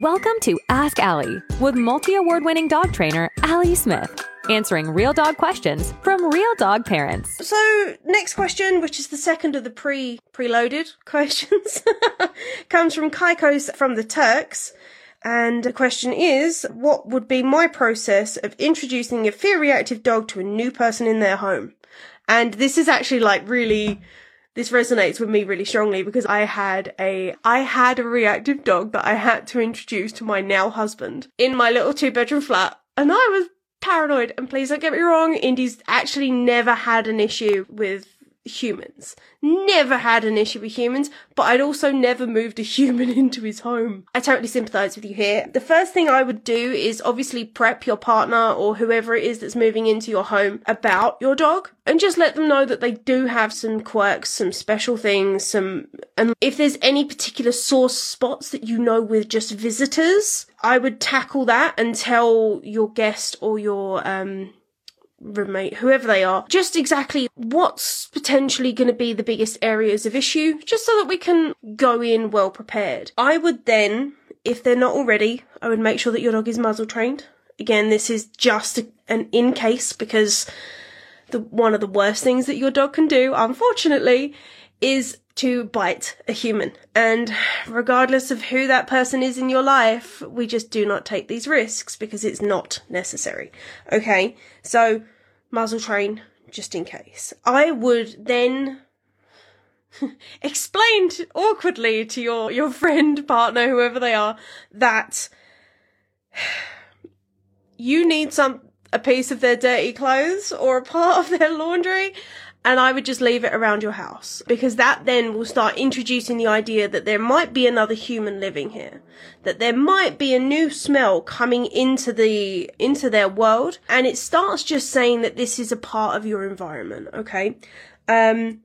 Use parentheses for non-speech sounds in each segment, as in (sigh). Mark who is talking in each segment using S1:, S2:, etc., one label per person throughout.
S1: Welcome to Ask Ali with multi award winning dog trainer Ali Smith, answering real dog questions from real dog parents.
S2: So, next question, which is the second of the pre preloaded (laughs) questions, (laughs) comes from Caicos from the Turks. And the question is, what would be my process of introducing a fear reactive dog to a new person in their home? And this is actually like really this resonates with me really strongly because I had a I had a reactive dog that I had to introduce to my now husband in my little two bedroom flat and I was paranoid. And please don't get me wrong Indy's actually never had an issue with humans. Never had an issue with humans, but I'd also never moved a (laughs) human into his home. I totally sympathize with you here. The first thing I would do is obviously prep your partner or whoever it is that's moving into your home about your dog and just let them know that they do have some quirks, some special things, some, and if there's any particular sore spots that you know with just visitors, I would tackle that and tell your guest or your, um, roommate, whoever they are, just exactly what's potentially going to be the biggest areas of issue, just so that we can go in well prepared. I would then, if they're not already, I would make sure that your dog is muzzle trained. Again, this is just an in case because the one of the worst things that your dog can do, unfortunately, is to bite a human. And regardless of who that person is in your life, we just do not take these risks because it's not necessary. Okay. So muzzle train just in case. I would then (laughs) explain awkwardly to your, your friend, partner, whoever they are, that (sighs) you need some, a piece of their dirty clothes or a part of their laundry and I would just leave it around your house because that then will start introducing the idea that there might be another human living here, that there might be a new smell coming into the, into their world. And it starts just saying that this is a part of your environment. Okay. Um,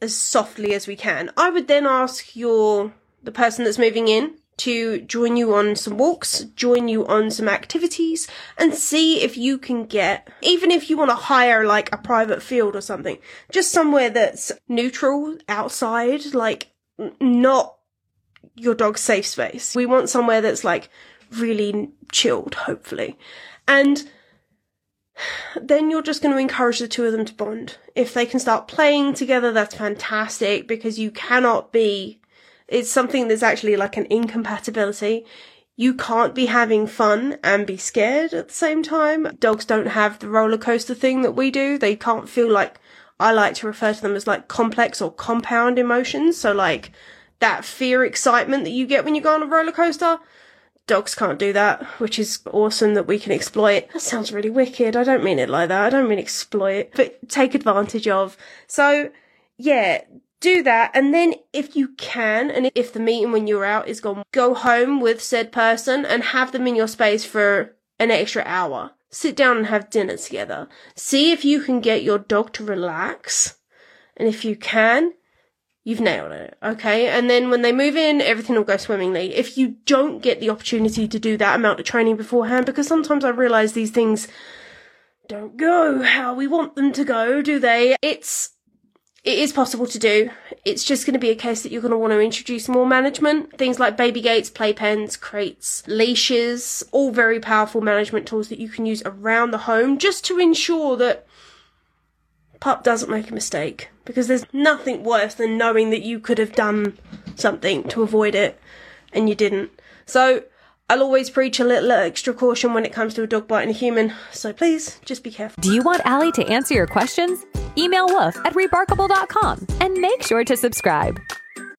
S2: as softly as we can. I would then ask your, the person that's moving in to join you on some walks, join you on some activities, and see if you can get, even if you want to hire like a private field or something, just somewhere that's neutral outside, like not your dog's safe space. We want somewhere that's like really chilled, hopefully. And then you're just going to encourage the two of them to bond. If they can start playing together, that's fantastic because you cannot be it's something that's actually like an incompatibility. You can't be having fun and be scared at the same time. Dogs don't have the roller coaster thing that we do. They can't feel like, I like to refer to them as like complex or compound emotions. So like that fear excitement that you get when you go on a roller coaster. Dogs can't do that, which is awesome that we can exploit. That sounds really wicked. I don't mean it like that. I don't mean exploit, but take advantage of. So yeah, do that and then if you can and if the meeting when you're out is gone go home with said person and have them in your space for an extra hour. Sit down and have dinner together. See if you can get your dog to relax and if you can you've nailed it okay? And then when they move in everything will go swimmingly. If you don't get the opportunity to do that amount of training beforehand because sometimes i realize these things don't go how we want them to go do they? It's it is possible to do. It's just going to be a case that you're going to want to introduce more management. Things like baby gates, playpens, crates, leashes, all very powerful management tools that you can use around the home just to ensure that pup doesn't make a mistake. Because there's nothing worse than knowing that you could have done something to avoid it and you didn't. So, I'll always preach a little extra caution when it comes to a dog biting a human, so please just be careful.
S1: Do you want Ali to answer your questions? Email woof at rebarkable.com and make sure to subscribe.